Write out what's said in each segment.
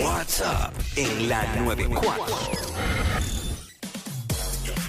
WhatsApp en la 94.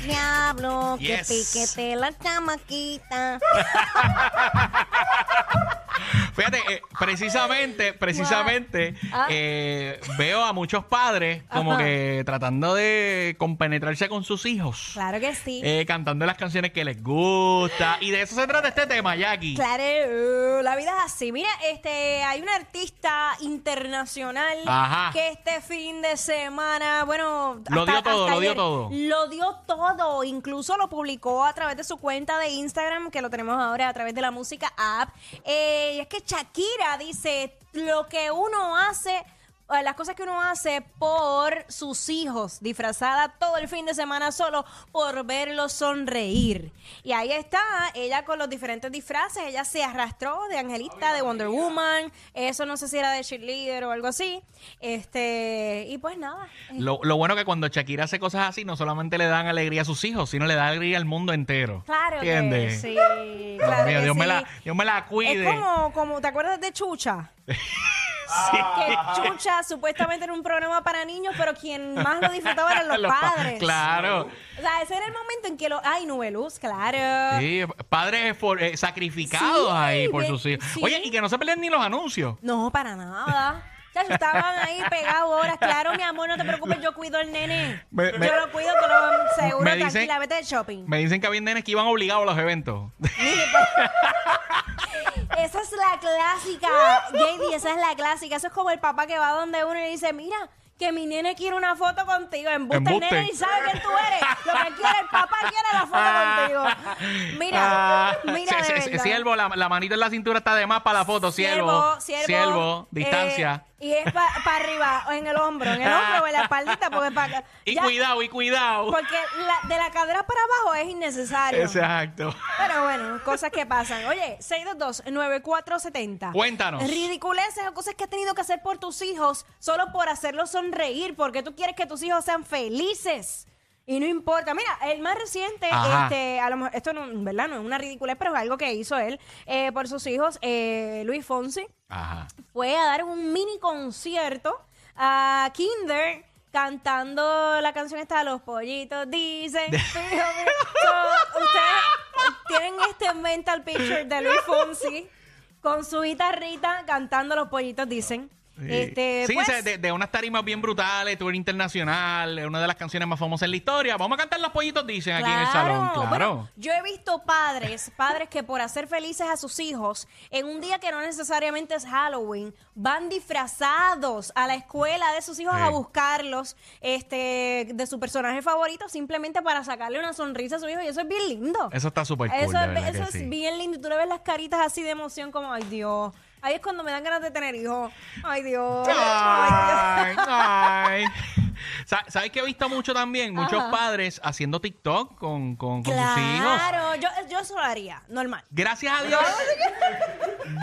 Diablo, que piquete la chamaquita. Fíjate, eh, precisamente, precisamente, Ah. eh, veo a muchos padres como Ajá. que tratando de compenetrarse con sus hijos. Claro que sí. eh, cantando las canciones que les gusta. Y de eso se trata este tema, Jackie. Claro, la vida es así. Mira, este, hay una artista internacional Ajá. que este fin de semana, bueno, Lo dio todo, lo dio todo. Lo dio todo, incluso lo publicó a través de su cuenta de Instagram, que lo tenemos ahora a través de la música app. Eh, y es que Shakira dice lo que uno hace. Eh, Las cosas que uno hace por sus hijos, disfrazada todo el fin de semana solo por verlos sonreír. Y ahí está, ella con los diferentes disfraces, ella se arrastró de Angelita, de Wonder Woman, eso no sé si era de cheerleader o algo así. Este, y pues nada. Lo, lo bueno que cuando Shakira hace cosas así, no solamente le dan alegría a sus hijos, sino le da alegría al mundo entero. Claro que ¿Entiendes? sí. Dios claro mío, que Dios, me la, Dios me la cuide. Es como, como, ¿te acuerdas de Chucha? Que Chucha supuestamente era un programa para niños, pero quien más lo disfrutaba eran los, Los pa- padres. claro. O sea, ese era el momento en que lo... Ay, Nubeluz, claro. Sí, padres for- eh, sacrificados Sí, ahí por bien, sus hijos. sí. Oye, y que no se peleen ni los anuncios. No, para nada. Chacho, estaban ahí pegados horas. Claro, mi amor, no te preocupes, yo cuido al nene. Me- me- yo lo cuido, tú lo seguro, me dicen- tranquila, vete de shopping. Me dicen que había nenes que iban obligados a los eventos. Esa es la clásica, JD, esa es la clásica. Eso es como el papá que va donde uno y dice, mira, que mi nene quiere una foto contigo. Embuste, el Embuste. nene y sabe quién tú eres. Lo que quiere el papá quiere la foto contigo. Mira, Ah, mira, de verdad. Siervo, la, la manita en la cintura está de más para la foto. Siervo, siervo, siervo, eh, distancia. Y es para arriba, o en el hombro, en el hombro o en la espaldita, porque para y cuidado, y cuidado. Porque la- de la cadera para abajo es innecesario. Exacto. Pero bueno, cosas que pasan. Oye, 622-9470. Cuéntanos. Ridiculeces o cosas que has tenido que hacer por tus hijos solo por hacerlos sonreír, porque tú quieres que tus hijos sean felices. Y no importa. Mira, el más reciente, Ajá. este, a lo mejor, esto no, ¿verdad? no es una ridiculez, pero es algo que hizo él eh, por sus hijos, eh, Luis Fonsi Ajá. fue a dar un mini concierto a Kinder cantando la canción esta Los pollitos dicen. Ustedes tienen este mental picture de Luis Fonsi con su guitarrita cantando Los pollitos dicen. Este, sí, pues, se- de, de unas tarimas bien brutales, tour internacional, es una de las canciones más famosas en la historia. Vamos a cantar los pollitos, dicen aquí en el salón. Claro. Bueno, yo he visto padres, padres que por hacer felices a sus hijos, en un día que no necesariamente es Halloween, van disfrazados a la escuela de sus hijos Sí. a buscarlos, este, de su personaje favorito, simplemente para sacarle una sonrisa a su hijo. Y eso es bien lindo. Eso está súper cool, Eso, de es, verdad eso que es sí. bien lindo. Y tú le ves las caritas así de emoción, como, ay Dios. Ahí es cuando me dan ganas de tener hijos. Ay Dios. Ay, Ay. Sa- ¿Sabes que he visto mucho también? Muchos Ajá. padres haciendo TikTok con, con, con sus hijos. Claro, yo, yo eso lo haría, normal. Gracias a Dios.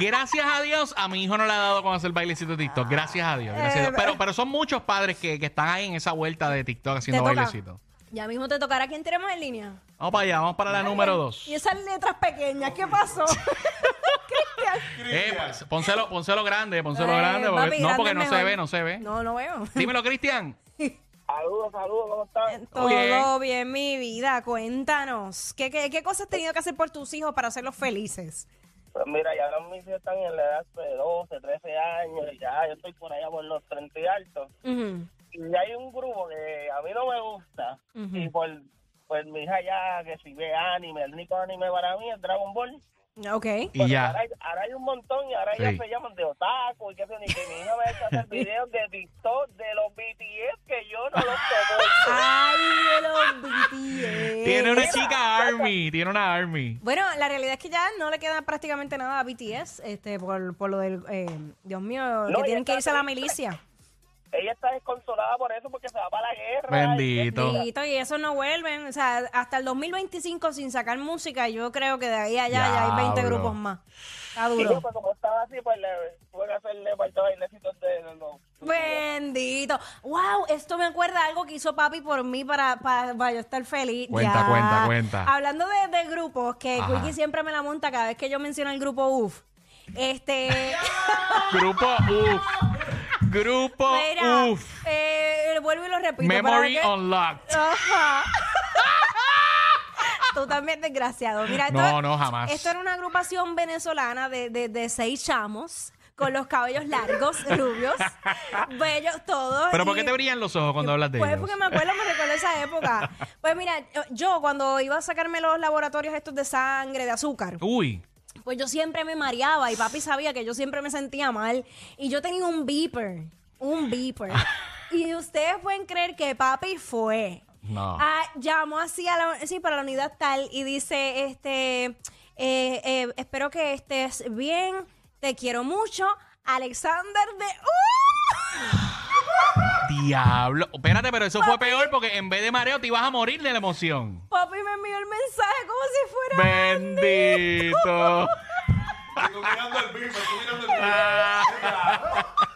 gracias a Dios, a mi hijo no le ha dado con hacer bailecito de TikTok. Gracias a Dios. Gracias a Dios. Eh, Pero, pero son muchos padres que, que están ahí en esa vuelta de TikTok haciendo toca. bailecito. Ya mismo te tocará. ¿Quién tenemos en línea? Vamos para allá, vamos para la número dos. Y esas letras pequeñas, ¿qué pasó? Eh, pues, pónselo, pónselo grande, pónselo Eh, grande. porque- papi, no, grande porque no se mejor. ve, no se ve. No, no veo. Dímelo, Cristian. Saludos, saludos, ¿cómo están? Todo bien. bien. mi vida. Cuéntanos. ¿Qué, qué, qué cosas has tenido que hacer por tus hijos para hacerlos felices? Pues mira, ya ahora mis hijos están en la edad de 12, 13 años, y ya yo estoy por allá por los 30 y altos. Ujú. Y hay un grupo que a mí no me gusta, Ujú. y por pues mi hija ya que si ve anime, el único anime para mí es Dragon Ball. Ok. Y ya. Ahora hay, ahora hay un montón y ahora Sí. ya se llaman de otaku y sé yo, ni que mi hija me ha hecho hacer videos de TikTok de los BTS que yo no los soporto. Ay, de los BTS. Tiene una chica Army, tiene una Army. Bueno, la realidad es que ya no le queda prácticamente nada a BTS, este, por, por lo del, eh, Dios mío, No, que tienen que irse a la triste. milicia. Ella está desconsolada por eso porque se va para la guerra. Bendito. Y- Bendito, y eso no vuelven, o sea, hasta el 2025 sin sacar música, yo creo que de ahí a allá ya hay 20 Diablo. grupos más. Está Y yo, duro. pues como estaba así, pues le tuve que hacerle parte bailecitos de los... Bendito. Wow, esto me acuerda algo que hizo papi por mí para, para, para yo estar feliz. Cuenta, Ya. cuenta, cuenta. Hablando de, de grupos, que. Quickie siempre me la monta cada vez que yo menciono el grupo UF. Este. Grupo UF. Grupo Mira, Uf. eh, vuelvo y lo repito. Memory para que- Unlocked. Ajá. Tú también, desgraciado. Mira, esto, No, no, jamás. Esto era una agrupación venezolana de, de, de seis chamos con los cabellos largos, rubios, bellos todos. ¿Pero por y- qué te brillan los ojos cuando hablas de Pues ellos? porque me acuerdo, me recuerdo esa época. Pues mira, yo cuando iba a sacarme los laboratorios estos de sangre, de azúcar, Uy. Pues yo siempre me mareaba y papi sabía que yo siempre me sentía mal. Y yo tenía un beeper, un beeper. y ustedes pueden creer que papi fue. No. Ah, llamó así a la, sí, para la unidad tal y dice, este, eh, eh, espero que estés bien, te quiero mucho, Alexander de... ¡Uh! Diablo. Espérate, pero eso fue peor porque en vez de mareo te ibas a morir de la emoción. Papi me envió el mensaje como si fuera... Bendito. Estoy mirando el beef, estoy mirando el.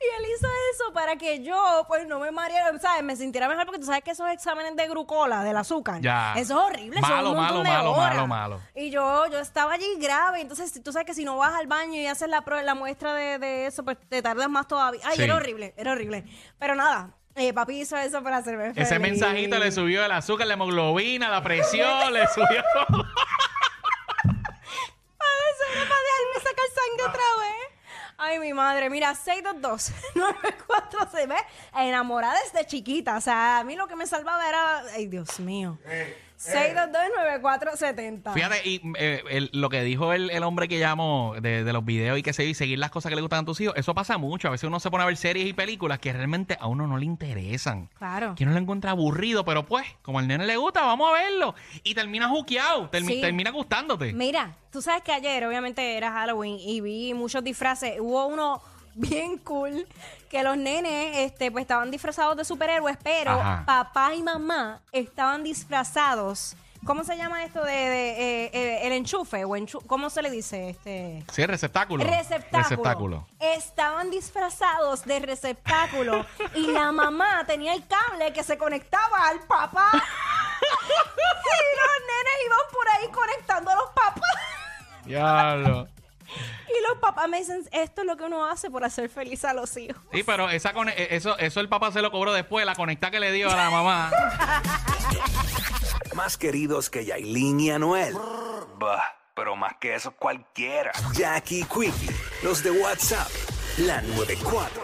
Y él hizo eso para que yo, pues, no me mareara, ¿sabes? Me sintiera mejor porque tú sabes que esos exámenes de glucola, del azúcar, Ya. eso es horrible, eso es Malo, un montón malo, de malo, horas. malo, malo. Y yo, yo estaba allí grave, entonces tú sabes que si no vas al baño y haces la, la muestra de, de eso, pues te tardas más todavía. Ay, Sí. era horrible, era horrible. Pero nada, eh, papi hizo eso para hacerme feliz. Ese mensajito le subió el azúcar, la hemoglobina, la presión, le subió todo. Ay, eso era para dejarme sacar sangre otra vez. Ay, mi madre, mira, 622 946 ¿ves? Enamorada desde chiquita. O sea, a mí lo que me salvaba era. Ay, Dios mío. 622-9470. Fíjate, y eh, el- lo que dijo el, el hombre que llamó de, de los videos y que se, y seguir las cosas que le gustan a tus hijos, eso pasa mucho. A veces uno se pone a ver series y películas que realmente a uno no le interesan. Claro. Que uno lo encuentra aburrido, pero pues, como al nene le gusta, vamos a verlo. Y termina juqueado, termi- Sí. termina gustándote. Mira, tú sabes que ayer, obviamente, era Halloween y vi muchos disfraces. Hubo uno bien cool que los nenes este, pues estaban disfrazados de superhéroes, pero Ajá. papá y mamá estaban disfrazados. ¿Cómo se llama esto de, de, eh, eh, el enchufe? O enchu- ¿Cómo se le dice? Este. Sí, receptáculo. Receptáculo. Receptáculo. Estaban disfrazados de receptáculo y la mamá tenía el cable que se conectaba al papá. y los nenes iban por ahí conectando a los papás. Diablo. Y los papás me dicen, esto es lo que uno hace por hacer feliz a los hijos. Sí, pero esa eh, eso, eso el papá se lo cobró después, la conecta que le dio a la mamá. Más queridos que Yailin y Anuel. Bah, pero más que eso cualquiera. Jackie Quickie, los de WhatsApp, la 94.